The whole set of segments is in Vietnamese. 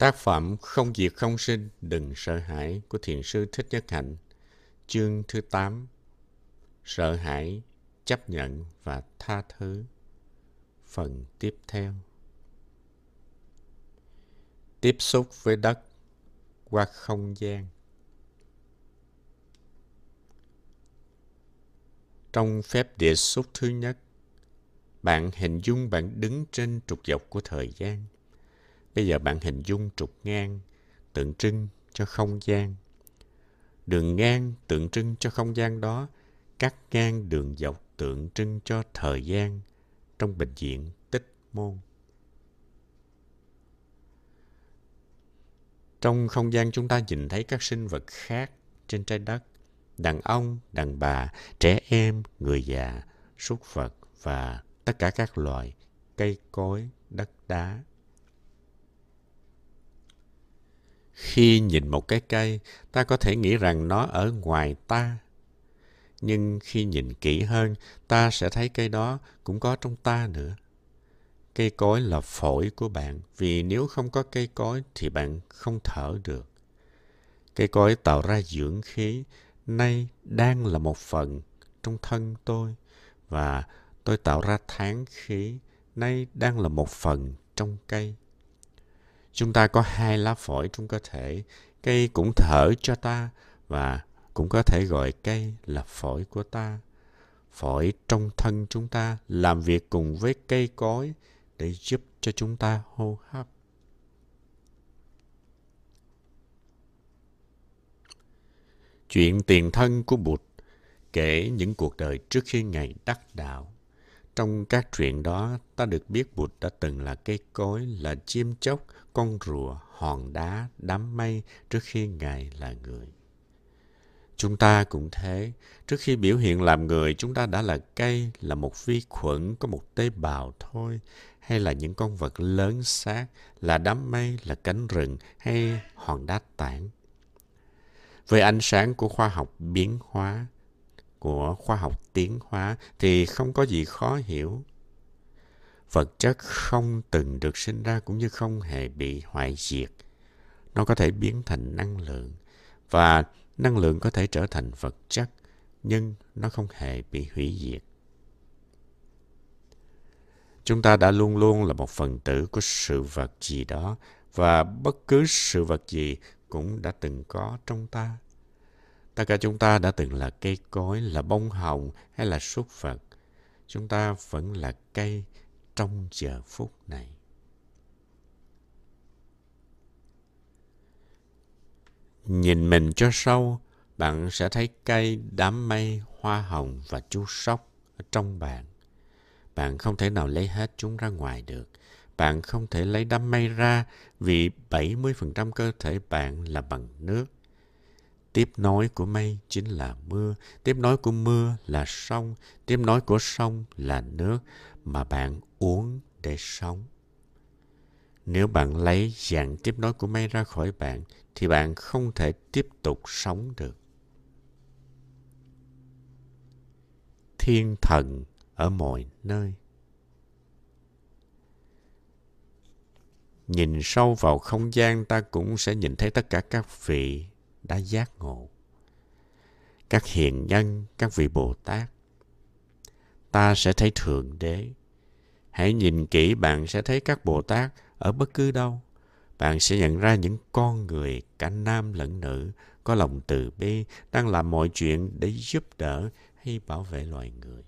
Tác phẩm Không diệt không sinh, đừng sợ hãi của Thiền sư Thích Nhất Hạnh, chương thứ 8, Sợ hãi, chấp nhận và tha thứ. Phần tiếp theo. Tiếp xúc với đất qua không gian. Trong phép địa xúc thứ nhất, bạn hình dung bạn đứng trên trục dọc của thời gian – Bây giờ bạn hình dung trục ngang tượng trưng cho không gian. Đường ngang tượng trưng cho không gian đó, cắt ngang đường dọc tượng trưng cho thời gian trong bệnh viện tích môn. Trong không gian chúng ta nhìn thấy các sinh vật khác trên trái đất, đàn ông, đàn bà, trẻ em, người già, súc vật và tất cả các loài cây cối, đất đá. Khi nhìn một cái cây, ta có thể nghĩ rằng nó ở ngoài ta. Nhưng khi nhìn kỹ hơn, ta sẽ thấy cây đó cũng có trong ta nữa. Cây cối là phổi của bạn, vì nếu không có cây cối thì bạn không thở được. Cây cối tạo ra dưỡng khí, nay đang là một phần trong thân tôi, và tôi tạo ra tháng khí, nay đang là một phần trong cây. Chúng ta có hai lá phổi trong cơ thể, cây cũng thở cho ta và cũng có thể gọi cây là phổi của ta. Phổi trong thân chúng ta làm việc cùng với cây cối để giúp cho chúng ta hô hấp. Chuyện tiền thân của Bụt kể những cuộc đời trước khi Ngài đắc đạo. Trong các chuyện đó, ta được biết Bụt đã từng là cây cối, là chim chóc, con rùa, hòn đá, đám mây trước khi Ngài là người. Chúng ta cũng thế, trước khi biểu hiện làm người, chúng ta đã là cây, là một vi khuẩn, có một tế bào thôi, hay là những con vật lớn xác, là đám mây, là cánh rừng, hay hòn đá tảng. Với ánh sáng của khoa học biến hóa, của khoa học tiến hóa thì không có gì khó hiểu. Vật chất không từng được sinh ra cũng như không hề bị hoại diệt. Nó có thể biến thành năng lượng và năng lượng có thể trở thành vật chất nhưng nó không hề bị hủy diệt. Chúng ta đã luôn luôn là một phần tử của sự vật gì đó và bất cứ sự vật gì cũng đã từng có trong ta. Tất cả chúng ta đã từng là cây cối, là bông hồng hay là súc vật. Chúng ta vẫn là cây trong giờ phút này. Nhìn mình cho sâu, bạn sẽ thấy cây, đám mây, hoa hồng và chú sóc ở trong bạn. Bạn không thể nào lấy hết chúng ra ngoài được. Bạn không thể lấy đám mây ra vì 70% cơ thể bạn là bằng nước. Tiếp nối của mây chính là mưa, tiếp nối của mưa là sông, tiếp nối của sông là nước mà bạn uống để sống. Nếu bạn lấy dạng tiếp nối của mây ra khỏi bạn, thì bạn không thể tiếp tục sống được. Thiên thần ở mọi nơi. Nhìn sâu vào không gian ta cũng sẽ nhìn thấy tất cả các vị đã giác ngộ. Các hiền nhân, các vị Bồ Tát. Ta sẽ thấy Thượng Đế. Hãy nhìn kỹ bạn sẽ thấy các Bồ Tát ở bất cứ đâu. Bạn sẽ nhận ra những con người, cả nam lẫn nữ, có lòng từ bi, đang làm mọi chuyện để giúp đỡ hay bảo vệ loài người.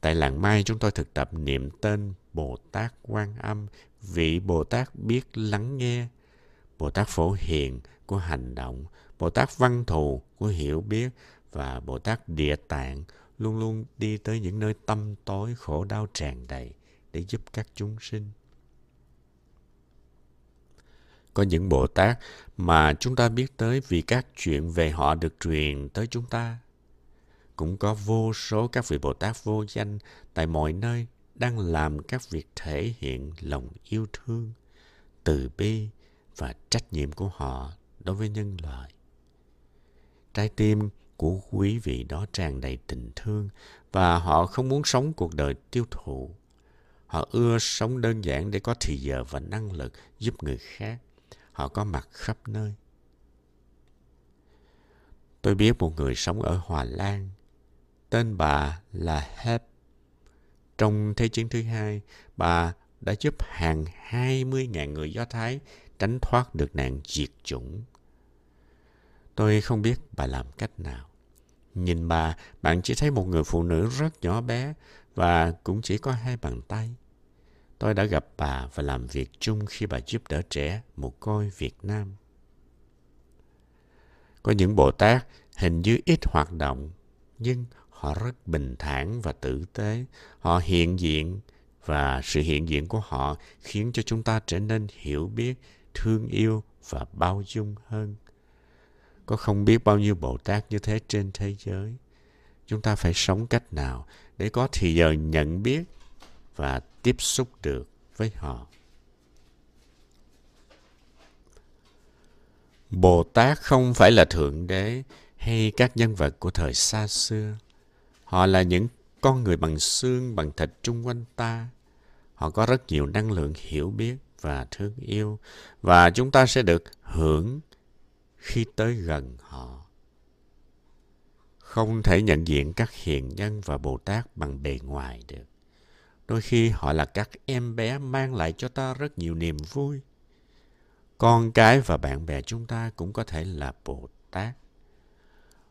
Tại làng Mai chúng tôi thực tập niệm tên Bồ Tát Quan Âm, vị Bồ Tát biết lắng nghe, Bồ Tát Phổ Hiền của hành động, Bồ Tát Văn Thù của hiểu biết và Bồ Tát Địa Tạng luôn luôn đi tới những nơi tâm tối khổ đau tràn đầy để giúp các chúng sinh. Có những Bồ Tát mà chúng ta biết tới vì các chuyện về họ được truyền tới chúng ta. Cũng có vô số các vị Bồ Tát vô danh tại mọi nơi đang làm các việc thể hiện lòng yêu thương, từ bi, và trách nhiệm của họ đối với nhân loại. Trái tim của quý vị đó tràn đầy tình thương và họ không muốn sống cuộc đời tiêu thụ. Họ ưa sống đơn giản để có thì giờ và năng lực giúp người khác. Họ có mặt khắp nơi. Tôi biết một người sống ở Hòa Lan. Tên bà là Hep. Trong Thế chiến thứ hai, bà đã giúp hàng 20.000 người Do Thái tránh thoát được nạn diệt chủng. Tôi không biết bà làm cách nào. Nhìn bà, bạn chỉ thấy một người phụ nữ rất nhỏ bé và cũng chỉ có hai bàn tay. Tôi đã gặp bà và làm việc chung khi bà giúp đỡ trẻ một côi Việt Nam. Có những Bồ Tát hình như ít hoạt động, nhưng họ rất bình thản và tử tế. Họ hiện diện và sự hiện diện của họ khiến cho chúng ta trở nên hiểu biết, thương yêu và bao dung hơn. Có không biết bao nhiêu Bồ Tát như thế trên thế giới. Chúng ta phải sống cách nào để có thì giờ nhận biết và tiếp xúc được với họ. Bồ Tát không phải là Thượng Đế hay các nhân vật của thời xa xưa. Họ là những con người bằng xương, bằng thịt chung quanh ta. Họ có rất nhiều năng lượng hiểu biết và thương yêu và chúng ta sẽ được hưởng khi tới gần họ. Không thể nhận diện các hiền nhân và Bồ Tát bằng bề ngoài được. Đôi khi họ là các em bé mang lại cho ta rất nhiều niềm vui. Con cái và bạn bè chúng ta cũng có thể là Bồ Tát.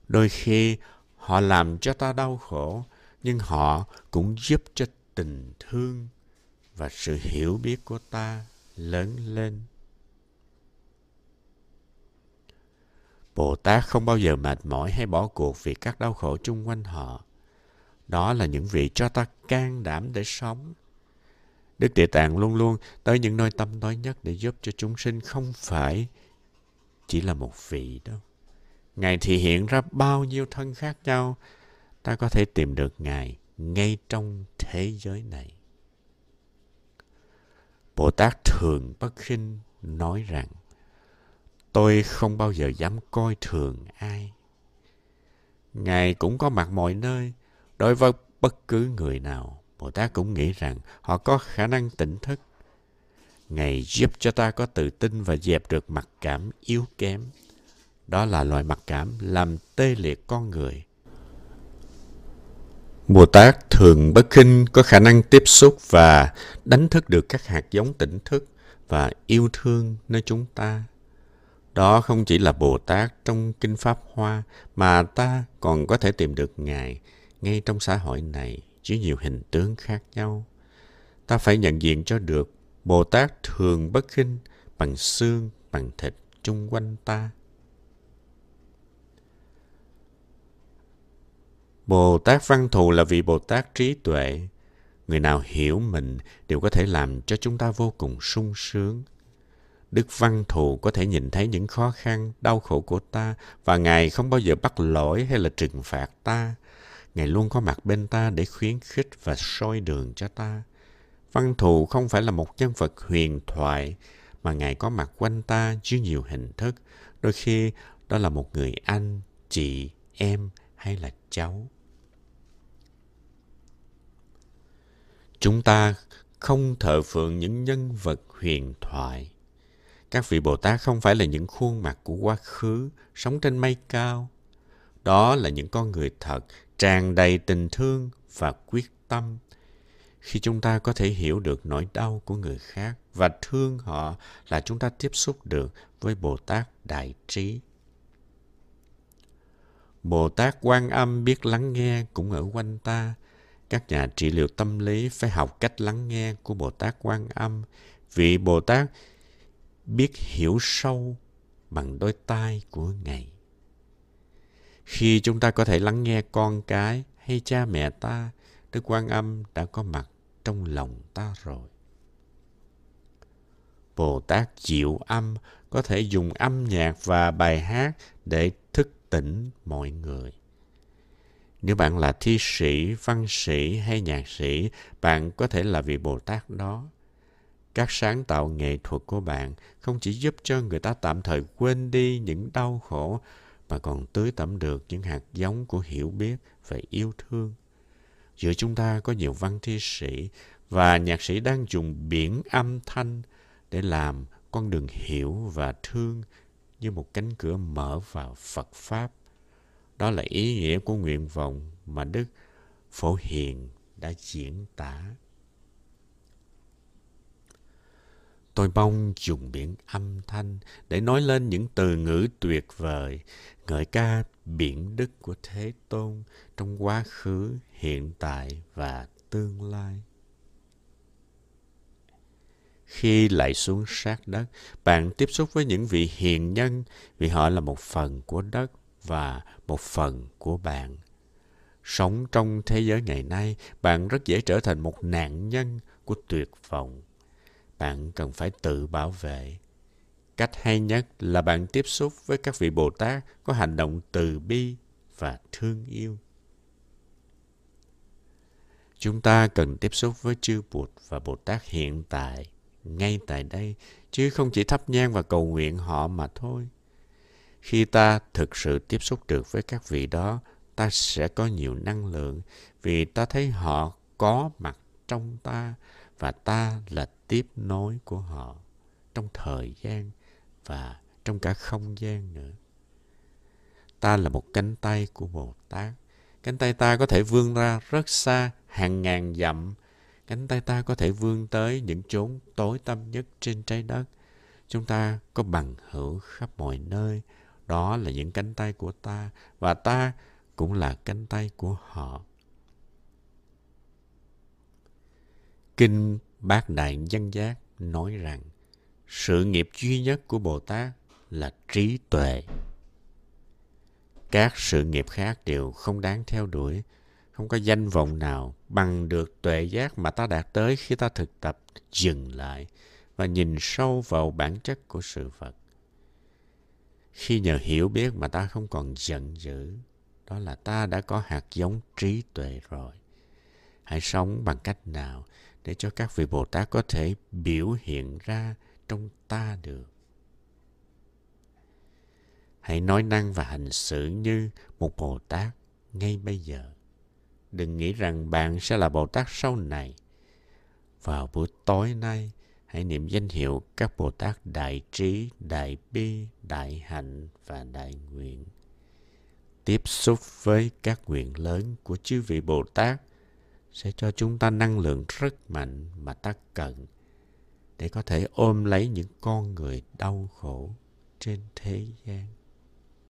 Đôi khi họ làm cho ta đau khổ, nhưng họ cũng giúp cho tình thương và sự hiểu biết của ta lớn lên. Bồ Tát không bao giờ mệt mỏi hay bỏ cuộc vì các đau khổ chung quanh họ. Đó là những vị cho ta can đảm để sống. Đức Địa Tạng luôn luôn tới những nơi tâm tối nhất để giúp cho chúng sinh không phải chỉ là một vị đâu. Ngài thì hiện ra bao nhiêu thân khác nhau, ta có thể tìm được Ngài ngay trong thế giới này. Bồ Tát thường bất khinh nói rằng tôi không bao giờ dám coi thường ai. Ngài cũng có mặt mọi nơi, đối với bất cứ người nào. Bồ Tát cũng nghĩ rằng họ có khả năng tỉnh thức. Ngài giúp cho ta có tự tin và dẹp được mặc cảm yếu kém. Đó là loại mặc cảm làm tê liệt con người. Bồ Tát thường bất khinh có khả năng tiếp xúc và đánh thức được các hạt giống tỉnh thức và yêu thương nơi chúng ta. Đó không chỉ là Bồ Tát trong Kinh Pháp Hoa mà ta còn có thể tìm được Ngài ngay trong xã hội này dưới nhiều hình tướng khác nhau. Ta phải nhận diện cho được Bồ Tát thường bất khinh bằng xương, bằng thịt chung quanh ta. Bồ Tát Văn Thù là vị Bồ Tát trí tuệ. Người nào hiểu mình đều có thể làm cho chúng ta vô cùng sung sướng. Đức Văn Thù có thể nhìn thấy những khó khăn, đau khổ của ta và Ngài không bao giờ bắt lỗi hay là trừng phạt ta. Ngài luôn có mặt bên ta để khuyến khích và soi đường cho ta. Văn Thù không phải là một nhân vật huyền thoại, mà Ngài có mặt quanh ta dưới nhiều hình thức. Đôi khi đó là một người anh, chị, em hay là cháu. Chúng ta không thờ phượng những nhân vật huyền thoại. Các vị Bồ Tát không phải là những khuôn mặt của quá khứ, sống trên mây cao. Đó là những con người thật, tràn đầy tình thương và quyết tâm. Khi chúng ta có thể hiểu được nỗi đau của người khác và thương họ là chúng ta tiếp xúc được với Bồ Tát Đại Trí. Bồ Tát Quan Âm biết lắng nghe cũng ở quanh ta, các nhà trị liệu tâm lý phải học cách lắng nghe của Bồ Tát Quan Âm. vì Bồ Tát biết hiểu sâu bằng đôi tai của Ngài. Khi chúng ta có thể lắng nghe con cái hay cha mẹ ta, Đức Quan Âm đã có mặt trong lòng ta rồi. Bồ Tát chịu Âm có thể dùng âm nhạc và bài hát để thức tỉnh mọi người. Nếu bạn là thi sĩ, văn sĩ hay nhạc sĩ, bạn có thể là vị Bồ Tát đó. Các sáng tạo nghệ thuật của bạn không chỉ giúp cho người ta tạm thời quên đi những đau khổ, mà còn tưới tẩm được những hạt giống của hiểu biết và yêu thương. Giữa chúng ta có nhiều văn thi sĩ và nhạc sĩ đang dùng biển âm thanh để làm con đường hiểu và thương như một cánh cửa mở vào Phật Pháp. Đó là ý nghĩa của nguyện vọng mà Đức Phổ Hiền đã diễn tả. Tôi mong dùng biển âm thanh để nói lên những từ ngữ tuyệt vời, ngợi ca biển đức của Thế Tôn trong quá khứ, hiện tại và tương lai. Khi lại xuống sát đất, bạn tiếp xúc với những vị hiền nhân vì họ là một phần của đất và một phần của bạn. Sống trong thế giới ngày nay, bạn rất dễ trở thành một nạn nhân của tuyệt vọng. Bạn cần phải tự bảo vệ. Cách hay nhất là bạn tiếp xúc với các vị Bồ Tát có hành động từ bi và thương yêu. Chúng ta cần tiếp xúc với chư Bụt và Bồ Tát hiện tại ngay tại đây, chứ không chỉ thắp nhang và cầu nguyện họ mà thôi. Khi ta thực sự tiếp xúc được với các vị đó, ta sẽ có nhiều năng lượng vì ta thấy họ có mặt trong ta và ta là tiếp nối của họ trong thời gian và trong cả không gian nữa. Ta là một cánh tay của Bồ Tát. Cánh tay ta có thể vươn ra rất xa, hàng ngàn dặm Cánh tay ta có thể vươn tới những chốn tối tăm nhất trên trái đất. Chúng ta có bằng hữu khắp mọi nơi. Đó là những cánh tay của ta, và ta cũng là cánh tay của họ. Kinh Bát Đại Dân Giác nói rằng, sự nghiệp duy nhất của Bồ Tát là trí tuệ. Các sự nghiệp khác đều không đáng theo đuổi, không có danh vọng nào bằng được tuệ giác mà ta đạt tới khi ta thực tập dừng lại và nhìn sâu vào bản chất của sự vật. Khi nhờ hiểu biết mà ta không còn giận dữ, đó là ta đã có hạt giống trí tuệ rồi. Hãy sống bằng cách nào để cho các vị Bồ Tát có thể biểu hiện ra trong ta được. Hãy nói năng và hành xử như một Bồ Tát ngay bây giờ đừng nghĩ rằng bạn sẽ là Bồ Tát sau này. Vào buổi tối nay, hãy niệm danh hiệu các Bồ Tát Đại Trí, Đại Bi, Đại Hạnh và Đại Nguyện. Tiếp xúc với các nguyện lớn của chư vị Bồ Tát sẽ cho chúng ta năng lượng rất mạnh mà ta cần để có thể ôm lấy những con người đau khổ trên thế gian.